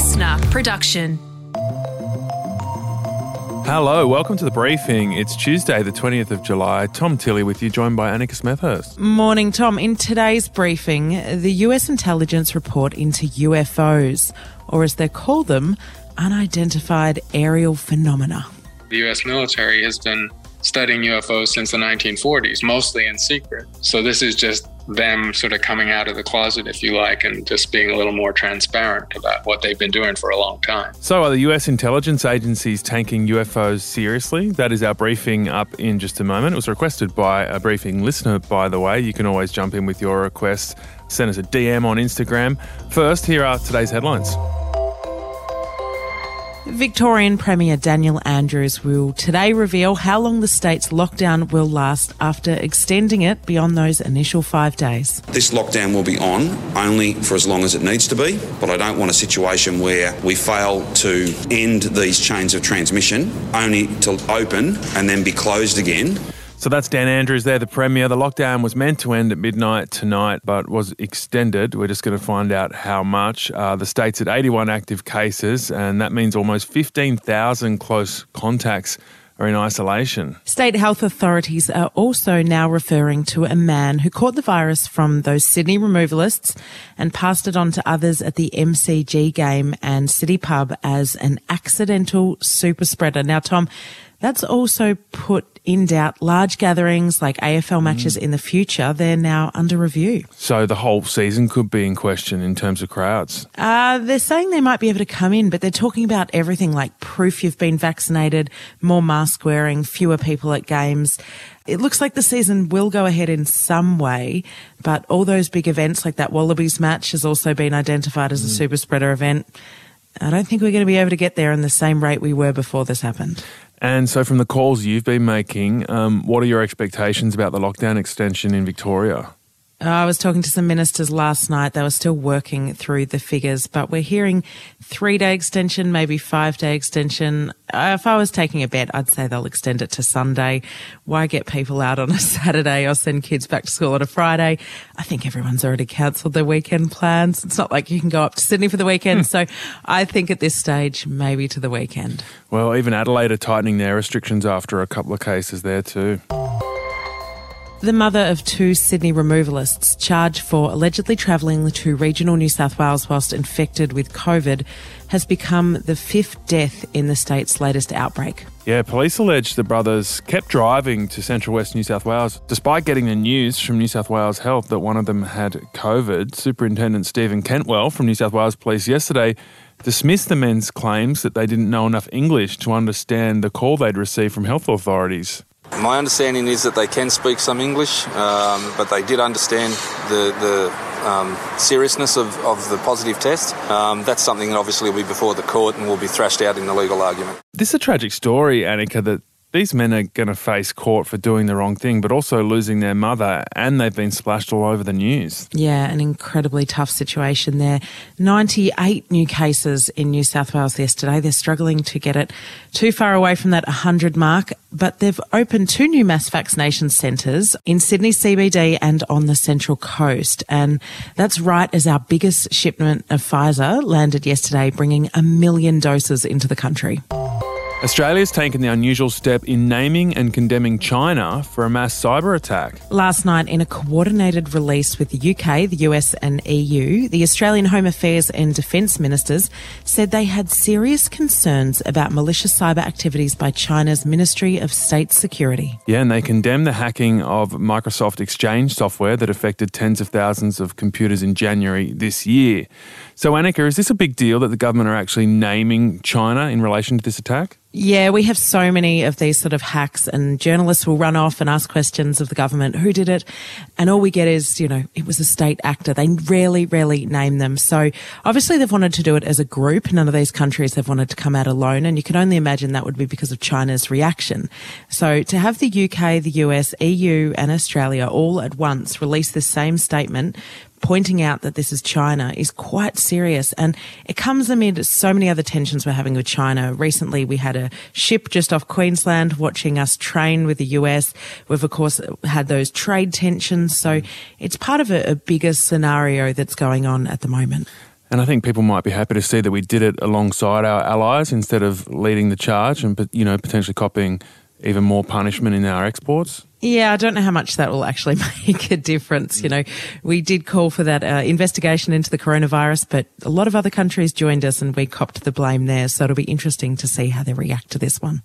listener production. Hello, welcome to the briefing. It's Tuesday, the 20th of July. Tom Tilley with you, joined by Annika Smethurst. Morning, Tom. In today's briefing, the US intelligence report into UFOs, or as they call them, unidentified aerial phenomena. The US military has been studying UFOs since the 1940s, mostly in secret. So this is just them sort of coming out of the closet, if you like, and just being a little more transparent about what they've been doing for a long time. So, are the US intelligence agencies taking UFOs seriously? That is our briefing up in just a moment. It was requested by a briefing listener, by the way. You can always jump in with your request. Send us a DM on Instagram. First, here are today's headlines. Victorian Premier Daniel Andrews will today reveal how long the state's lockdown will last after extending it beyond those initial five days. This lockdown will be on only for as long as it needs to be, but I don't want a situation where we fail to end these chains of transmission only to open and then be closed again. So that's Dan Andrews there, the Premier. The lockdown was meant to end at midnight tonight, but was extended. We're just going to find out how much. Uh, the state's at 81 active cases, and that means almost 15,000 close contacts are in isolation. State health authorities are also now referring to a man who caught the virus from those Sydney removalists and passed it on to others at the MCG game and City Pub as an accidental super spreader. Now, Tom, that's also put in doubt large gatherings like AFL matches mm. in the future. They're now under review. So the whole season could be in question in terms of crowds. Uh, they're saying they might be able to come in, but they're talking about everything like proof you've been vaccinated, more mask wearing, fewer people at games. It looks like the season will go ahead in some way, but all those big events like that Wallabies match has also been identified as a mm. super spreader event. I don't think we're going to be able to get there in the same rate we were before this happened. And so, from the calls you've been making, um, what are your expectations about the lockdown extension in Victoria? I was talking to some ministers last night. They were still working through the figures, but we're hearing three day extension, maybe five day extension. Uh, if I was taking a bet, I'd say they'll extend it to Sunday. Why get people out on a Saturday or send kids back to school on a Friday? I think everyone's already cancelled their weekend plans. It's not like you can go up to Sydney for the weekend. so I think at this stage, maybe to the weekend. Well, even Adelaide are tightening their restrictions after a couple of cases there too. The mother of two Sydney removalists charged for allegedly travelling to regional New South Wales whilst infected with COVID has become the fifth death in the state's latest outbreak. Yeah, police allege the brothers kept driving to central west New South Wales despite getting the news from New South Wales Health that one of them had COVID. Superintendent Stephen Kentwell from New South Wales Police yesterday dismissed the men's claims that they didn't know enough English to understand the call they'd received from health authorities. My understanding is that they can speak some English, um, but they did understand the, the um, seriousness of, of the positive test. Um, that's something that obviously will be before the court and will be thrashed out in the legal argument. This is a tragic story, Annika, that these men are going to face court for doing the wrong thing, but also losing their mother, and they've been splashed all over the news. Yeah, an incredibly tough situation there. 98 new cases in New South Wales yesterday. They're struggling to get it too far away from that 100 mark, but they've opened two new mass vaccination centres in Sydney CBD and on the Central Coast. And that's right as our biggest shipment of Pfizer landed yesterday, bringing a million doses into the country. Australia's taken the unusual step in naming and condemning China for a mass cyber attack. Last night, in a coordinated release with the UK, the US, and EU, the Australian Home Affairs and Defence Ministers said they had serious concerns about malicious cyber activities by China's Ministry of State Security. Yeah, and they condemned the hacking of Microsoft Exchange software that affected tens of thousands of computers in January this year. So, Annika, is this a big deal that the government are actually naming China in relation to this attack? Yeah, we have so many of these sort of hacks, and journalists will run off and ask questions of the government who did it, and all we get is, you know, it was a state actor. They rarely, rarely name them. So obviously they've wanted to do it as a group. None of these countries have wanted to come out alone, and you can only imagine that would be because of China's reaction. So to have the UK, the US, EU, and Australia all at once release the same statement pointing out that this is China is quite serious. And it comes amid so many other tensions we're having with China. Recently, we had a ship just off Queensland watching us train with the US. We've, of course, had those trade tensions. So it's part of a, a bigger scenario that's going on at the moment. And I think people might be happy to see that we did it alongside our allies instead of leading the charge and, you know, potentially copying even more punishment in our exports. Yeah, I don't know how much that will actually make a difference. You know, we did call for that uh, investigation into the coronavirus, but a lot of other countries joined us and we copped the blame there. So it'll be interesting to see how they react to this one.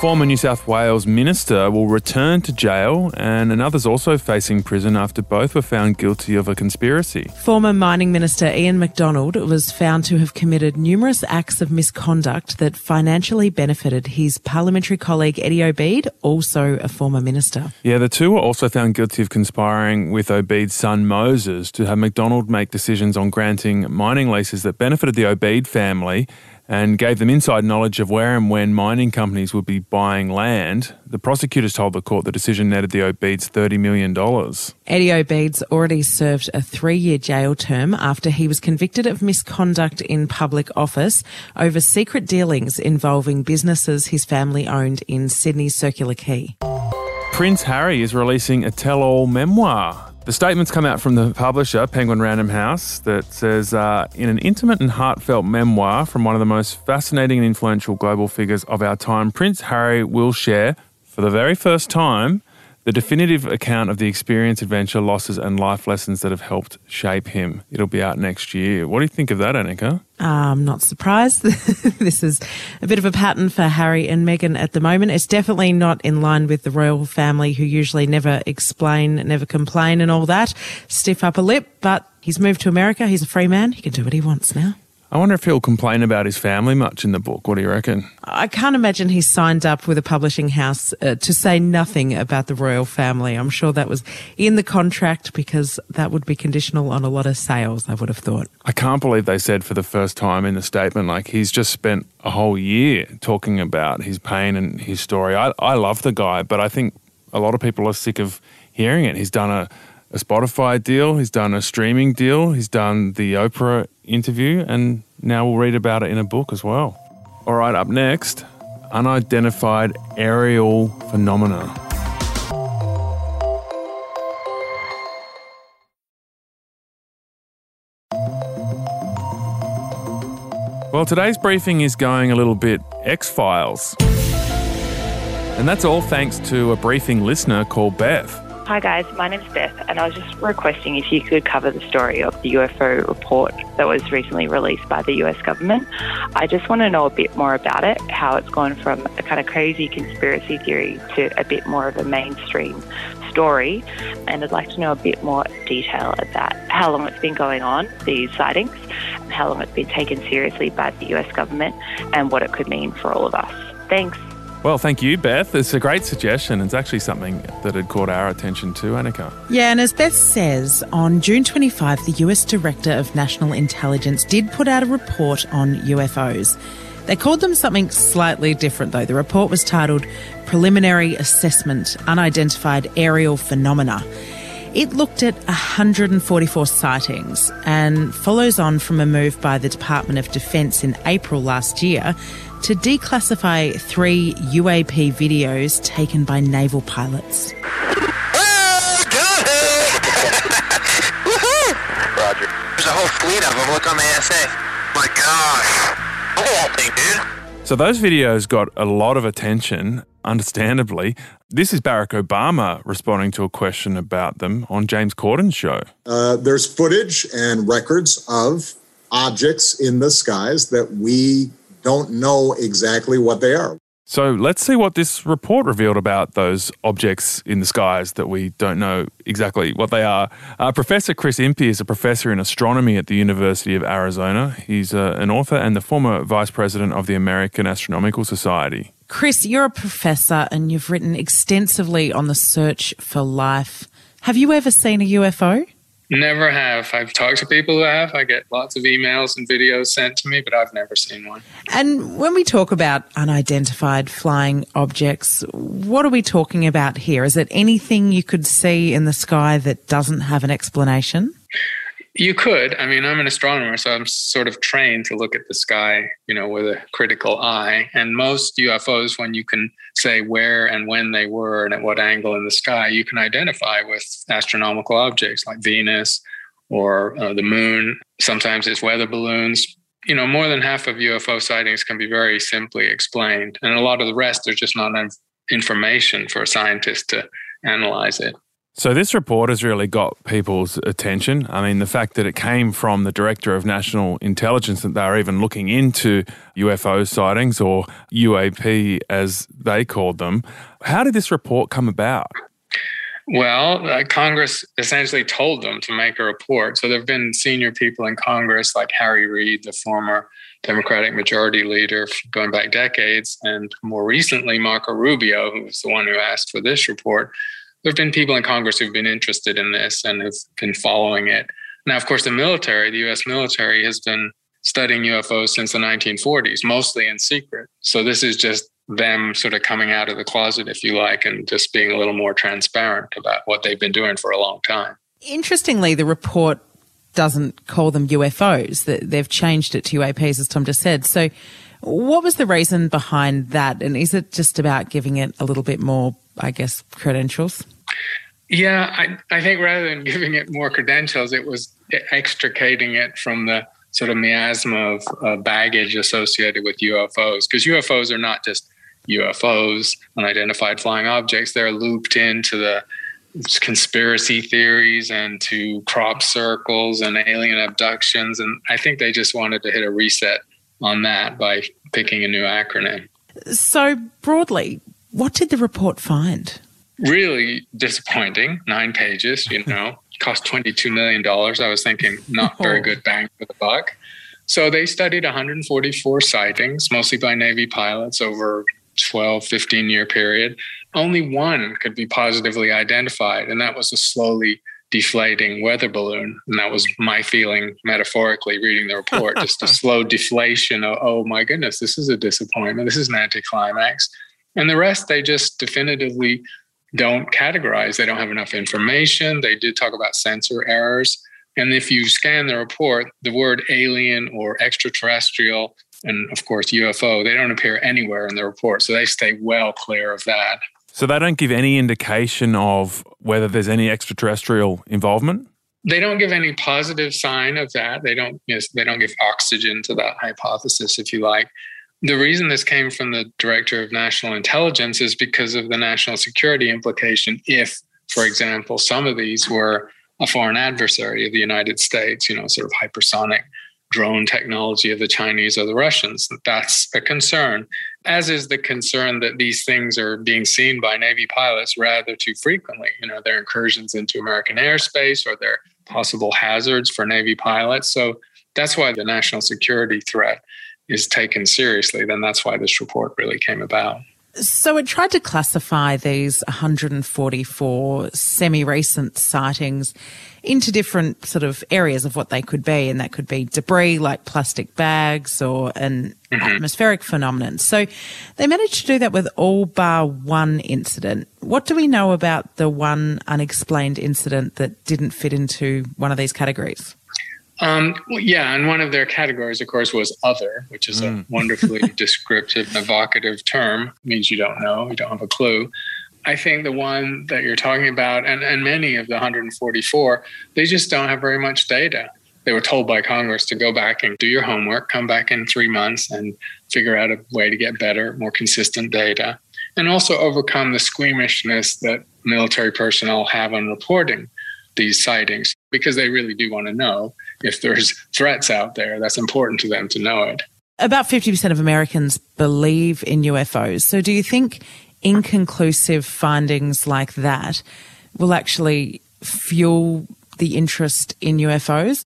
Former New South Wales minister will return to jail, and another's also facing prison after both were found guilty of a conspiracy. Former mining minister Ian Macdonald was found to have committed numerous acts of misconduct that financially benefited his parliamentary colleague Eddie Obeid, also a former minister. Yeah, the two were also found guilty of conspiring with Obeid's son Moses to have Macdonald make decisions on granting mining leases that benefited the Obeid family and gave them inside knowledge of where and when mining companies would be buying land. The prosecutors told the court the decision netted the Obeids $30 million. Eddie Obeids already served a three year jail term after he was convicted of misconduct in public office over secret dealings involving businesses his family owned in Sydney's Circular Quay. Prince Harry is releasing a tell all memoir. The statements come out from the publisher, Penguin Random House, that says uh, In an intimate and heartfelt memoir from one of the most fascinating and influential global figures of our time, Prince Harry will share, for the very first time, the definitive account of the experience, adventure, losses, and life lessons that have helped shape him. It'll be out next year. What do you think of that, Annika? I'm not surprised. this is a bit of a pattern for Harry and Meghan at the moment. It's definitely not in line with the royal family who usually never explain, never complain, and all that. Stiff upper lip, but he's moved to America. He's a free man. He can do what he wants now. I wonder if he'll complain about his family much in the book. What do you reckon? I can't imagine he signed up with a publishing house uh, to say nothing about the royal family. I'm sure that was in the contract because that would be conditional on a lot of sales, I would have thought. I can't believe they said for the first time in the statement, like he's just spent a whole year talking about his pain and his story. I, I love the guy, but I think a lot of people are sick of hearing it. He's done a a Spotify deal, he's done a streaming deal, he's done the Oprah interview, and now we'll read about it in a book as well. All right, up next unidentified aerial phenomena. Well, today's briefing is going a little bit X Files. And that's all thanks to a briefing listener called Beth. Hi guys, my name's Beth, and I was just requesting if you could cover the story of the UFO report that was recently released by the US government. I just want to know a bit more about it, how it's gone from a kind of crazy conspiracy theory to a bit more of a mainstream story, and I'd like to know a bit more detail about how long it's been going on, these sightings, how long it's been taken seriously by the US government, and what it could mean for all of us. Thanks. Well, thank you, Beth. It's a great suggestion. It's actually something that had caught our attention too, Annika. Yeah, and as Beth says, on June 25, the US Director of National Intelligence did put out a report on UFOs. They called them something slightly different, though. The report was titled Preliminary Assessment Unidentified Aerial Phenomena. It looked at 144 sightings and follows on from a move by the Department of Defence in April last year to declassify three UAP videos taken by naval pilots. Roger. There's a whole fleet of them. Look on the ASA. My gosh. Look at that thing, dude. So those videos got a lot of attention, understandably. This is Barack Obama responding to a question about them on James Corden's show. Uh, there's footage and records of objects in the skies that we don't know exactly what they are. So let's see what this report revealed about those objects in the skies that we don't know exactly what they are. Uh, professor Chris Impey is a professor in astronomy at the University of Arizona. He's uh, an author and the former vice president of the American Astronomical Society. Chris, you're a professor and you've written extensively on the search for life. Have you ever seen a UFO? Never have. I've talked to people who have. I get lots of emails and videos sent to me, but I've never seen one. And when we talk about unidentified flying objects, what are we talking about here? Is it anything you could see in the sky that doesn't have an explanation? You could. I mean, I'm an astronomer, so I'm sort of trained to look at the sky, you know, with a critical eye. And most UFOs, when you can say where and when they were and at what angle in the sky, you can identify with astronomical objects like Venus or uh, the moon. Sometimes it's weather balloons. You know, more than half of UFO sightings can be very simply explained. And a lot of the rest, there's just not enough information for a scientist to analyze it. So this report has really got people's attention. I mean, the fact that it came from the Director of National Intelligence that they're even looking into UFO sightings or UAP as they called them. How did this report come about? Well, uh, Congress essentially told them to make a report. So there have been senior people in Congress like Harry Reid, the former Democratic Majority Leader going back decades, and more recently Marco Rubio, who was the one who asked for this report there have been people in Congress who've been interested in this and have been following it. Now, of course, the military, the US military, has been studying UFOs since the 1940s, mostly in secret. So this is just them sort of coming out of the closet, if you like, and just being a little more transparent about what they've been doing for a long time. Interestingly, the report doesn't call them UFOs. They've changed it to UAPs, as Tom just said. So, what was the reason behind that? And is it just about giving it a little bit more I guess, credentials? Yeah, I, I think rather than giving it more credentials, it was extricating it from the sort of miasma of uh, baggage associated with UFOs. Because UFOs are not just UFOs, unidentified flying objects, they're looped into the conspiracy theories and to crop circles and alien abductions. And I think they just wanted to hit a reset on that by picking a new acronym. So, broadly, what did the report find? Really disappointing. Nine pages, you know, cost $22 million. I was thinking, not oh. very good bang for the buck. So they studied 144 sightings, mostly by Navy pilots over 12, 15 year period. Only one could be positively identified, and that was a slowly deflating weather balloon. And that was my feeling metaphorically reading the report, just a slow deflation. Of, oh my goodness, this is a disappointment. This is an anticlimax. And the rest, they just definitively don't categorize. They don't have enough information. They did talk about sensor errors. And if you scan the report, the word alien or extraterrestrial, and of course UFO, they don't appear anywhere in the report. So they stay well clear of that. So they don't give any indication of whether there's any extraterrestrial involvement? They don't give any positive sign of that. They don't you know, they don't give oxygen to that hypothesis, if you like. The reason this came from the director of national intelligence is because of the national security implication. If, for example, some of these were a foreign adversary of the United States, you know, sort of hypersonic drone technology of the Chinese or the Russians, that's a concern, as is the concern that these things are being seen by Navy pilots rather too frequently. You know, their incursions into American airspace or their possible hazards for Navy pilots. So that's why the national security threat is taken seriously, then that's why this report really came about. So it tried to classify these 144 semi recent sightings into different sort of areas of what they could be. And that could be debris like plastic bags or an mm-hmm. atmospheric phenomenon. So they managed to do that with all bar one incident. What do we know about the one unexplained incident that didn't fit into one of these categories? Um, well, yeah, and one of their categories, of course, was other, which is mm. a wonderfully descriptive and evocative term. It means you don't know, you don't have a clue. I think the one that you're talking about, and, and many of the 144, they just don't have very much data. They were told by Congress to go back and do your homework, come back in three months and figure out a way to get better, more consistent data, and also overcome the squeamishness that military personnel have on reporting these sightings because they really do want to know if there's threats out there. That's important to them to know it. About 50% of Americans believe in UFOs. So do you think inconclusive findings like that will actually fuel the interest in UFOs?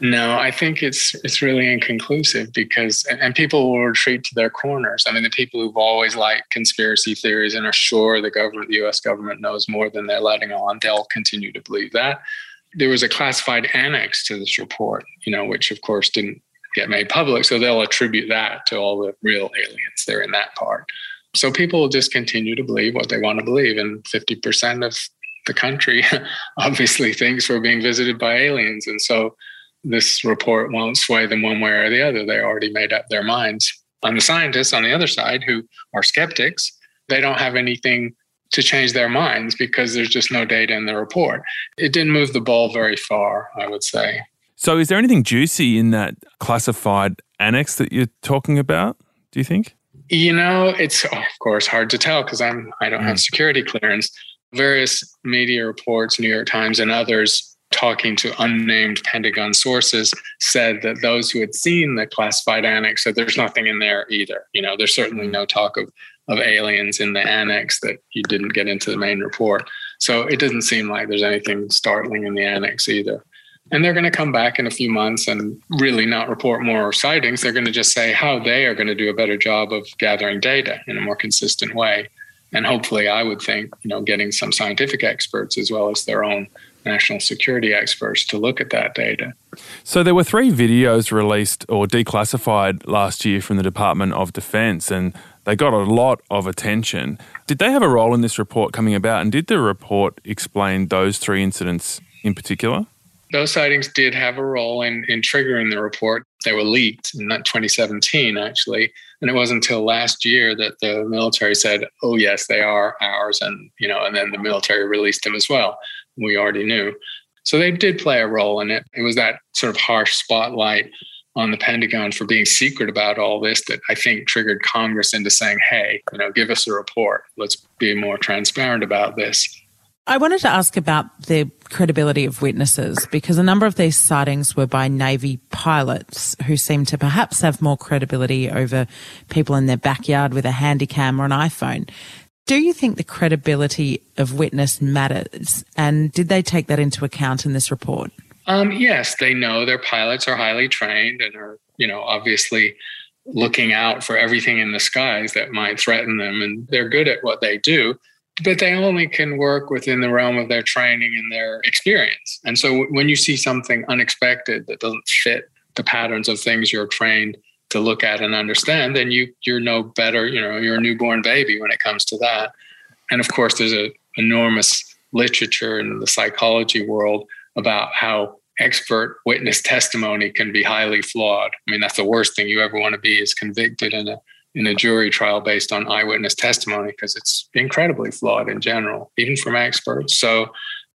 No, I think it's it's really inconclusive because and people will retreat to their corners. I mean, the people who've always liked conspiracy theories and are sure the government, the U.S. government, knows more than they're letting on, they'll continue to believe that. There was a classified annex to this report, you know, which of course didn't get made public, so they'll attribute that to all the real aliens there in that part. So people will just continue to believe what they want to believe, and fifty percent of the country obviously thinks we're being visited by aliens, and so this report won't sway them one way or the other. They already made up their minds. On the scientists on the other side, who are skeptics, they don't have anything to change their minds because there's just no data in the report. It didn't move the ball very far, I would say. So, is there anything juicy in that classified annex that you're talking about? Do you think? You know, it's of course hard to tell because I'm I don't mm. have security clearance. Various media reports, New York Times and others, talking to unnamed Pentagon sources, said that those who had seen the classified annex said there's nothing in there either. You know, there's certainly no talk of of aliens in the annex that you didn't get into the main report. So it doesn't seem like there's anything startling in the annex either. And they're going to come back in a few months and really not report more sightings. They're going to just say how they are going to do a better job of gathering data in a more consistent way. And hopefully, I would think, you know, getting some scientific experts as well as their own national security experts to look at that data. So there were three videos released or declassified last year from the Department of Defense, and they got a lot of attention. Did they have a role in this report coming about? And did the report explain those three incidents in particular? Those sightings did have a role in, in triggering the report. They were leaked in 2017, actually. And it wasn't until last year that the military said, oh, yes, they are ours. And, you know, and then the military released them as well. We already knew. So they did play a role in it. It was that sort of harsh spotlight on the Pentagon for being secret about all this that I think triggered Congress into saying, hey, you know, give us a report. Let's be more transparent about this. I wanted to ask about the credibility of witnesses because a number of these sightings were by Navy pilots who seem to perhaps have more credibility over people in their backyard with a handy cam or an iPhone. Do you think the credibility of witness matters? And did they take that into account in this report? Um, yes, they know their pilots are highly trained and are, you know, obviously looking out for everything in the skies that might threaten them. And they're good at what they do, but they only can work within the realm of their training and their experience. And so when you see something unexpected that doesn't fit the patterns of things you're trained to look at and understand, then you you're no better, you know, you're a newborn baby when it comes to that. And of course, there's a enormous literature in the psychology world about how expert witness testimony can be highly flawed. I mean, that's the worst thing you ever want to be is convicted in a in a jury trial based on eyewitness testimony because it's incredibly flawed in general, even from experts. So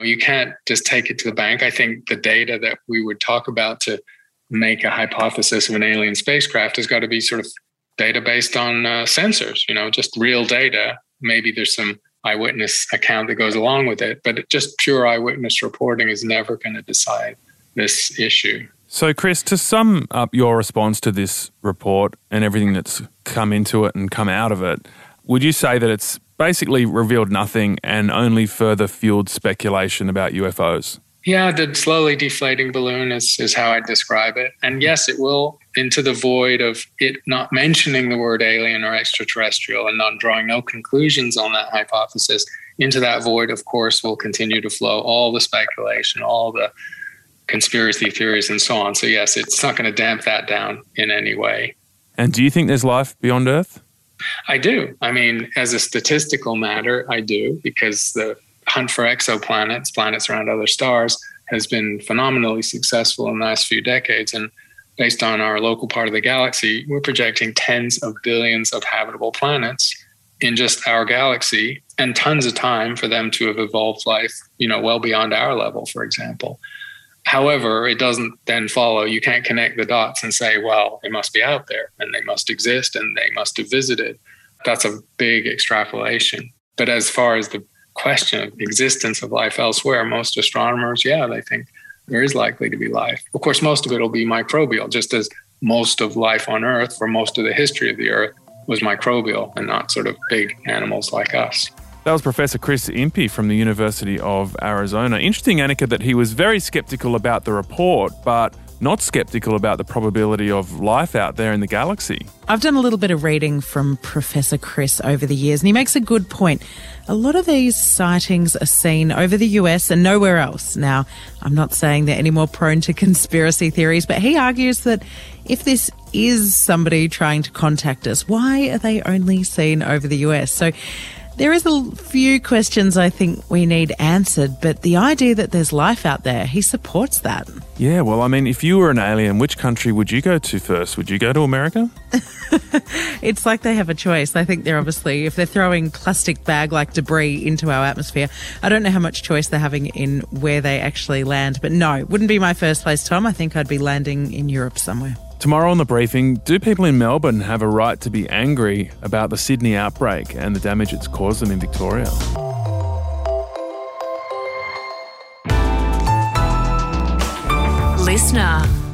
you can't just take it to the bank. I think the data that we would talk about to make a hypothesis of an alien spacecraft has got to be sort of data based on uh, sensors, you know, just real data. Maybe there's some eyewitness account that goes along with it. But just pure eyewitness reporting is never going to decide this issue. So, Chris, to sum up your response to this report and everything that's come into it and come out of it, would you say that it's basically revealed nothing and only further fueled speculation about UFOs? Yeah, the slowly deflating balloon is, is how I describe it. And yes, it will into the void of it not mentioning the word alien or extraterrestrial and not drawing no conclusions on that hypothesis. Into that void, of course, will continue to flow all the speculation, all the conspiracy theories, and so on. So, yes, it's not going to damp that down in any way. And do you think there's life beyond Earth? I do. I mean, as a statistical matter, I do, because the hunt for exoplanets, planets around other stars, has been phenomenally successful in the last few decades. And based on our local part of the galaxy, we're projecting tens of billions of habitable planets in just our galaxy and tons of time for them to have evolved life, you know, well beyond our level, for example. However, it doesn't then follow. You can't connect the dots and say, well, they must be out there and they must exist and they must have visited. That's a big extrapolation. But as far as the question of existence of life elsewhere, most astronomers, yeah, they think there is likely to be life. Of course, most of it will be microbial, just as most of life on Earth for most of the history of the Earth was microbial and not sort of big animals like us. That was Professor Chris Impey from the University of Arizona. Interesting, Annika, that he was very skeptical about the report, but not skeptical about the probability of life out there in the galaxy. I've done a little bit of reading from Professor Chris over the years, and he makes a good point. A lot of these sightings are seen over the US and nowhere else. Now, I'm not saying they're any more prone to conspiracy theories, but he argues that if this is somebody trying to contact us, why are they only seen over the US? So There is a few questions I think we need answered, but the idea that there's life out there, he supports that. Yeah, well, I mean, if you were an alien, which country would you go to first? Would you go to America? it's like they have a choice. I think they're obviously, if they're throwing plastic bag like debris into our atmosphere, I don't know how much choice they're having in where they actually land. But no, wouldn't be my first place, Tom. I think I'd be landing in Europe somewhere. Tomorrow on the briefing, do people in Melbourne have a right to be angry about the Sydney outbreak and the damage it's caused them in Victoria? Listener.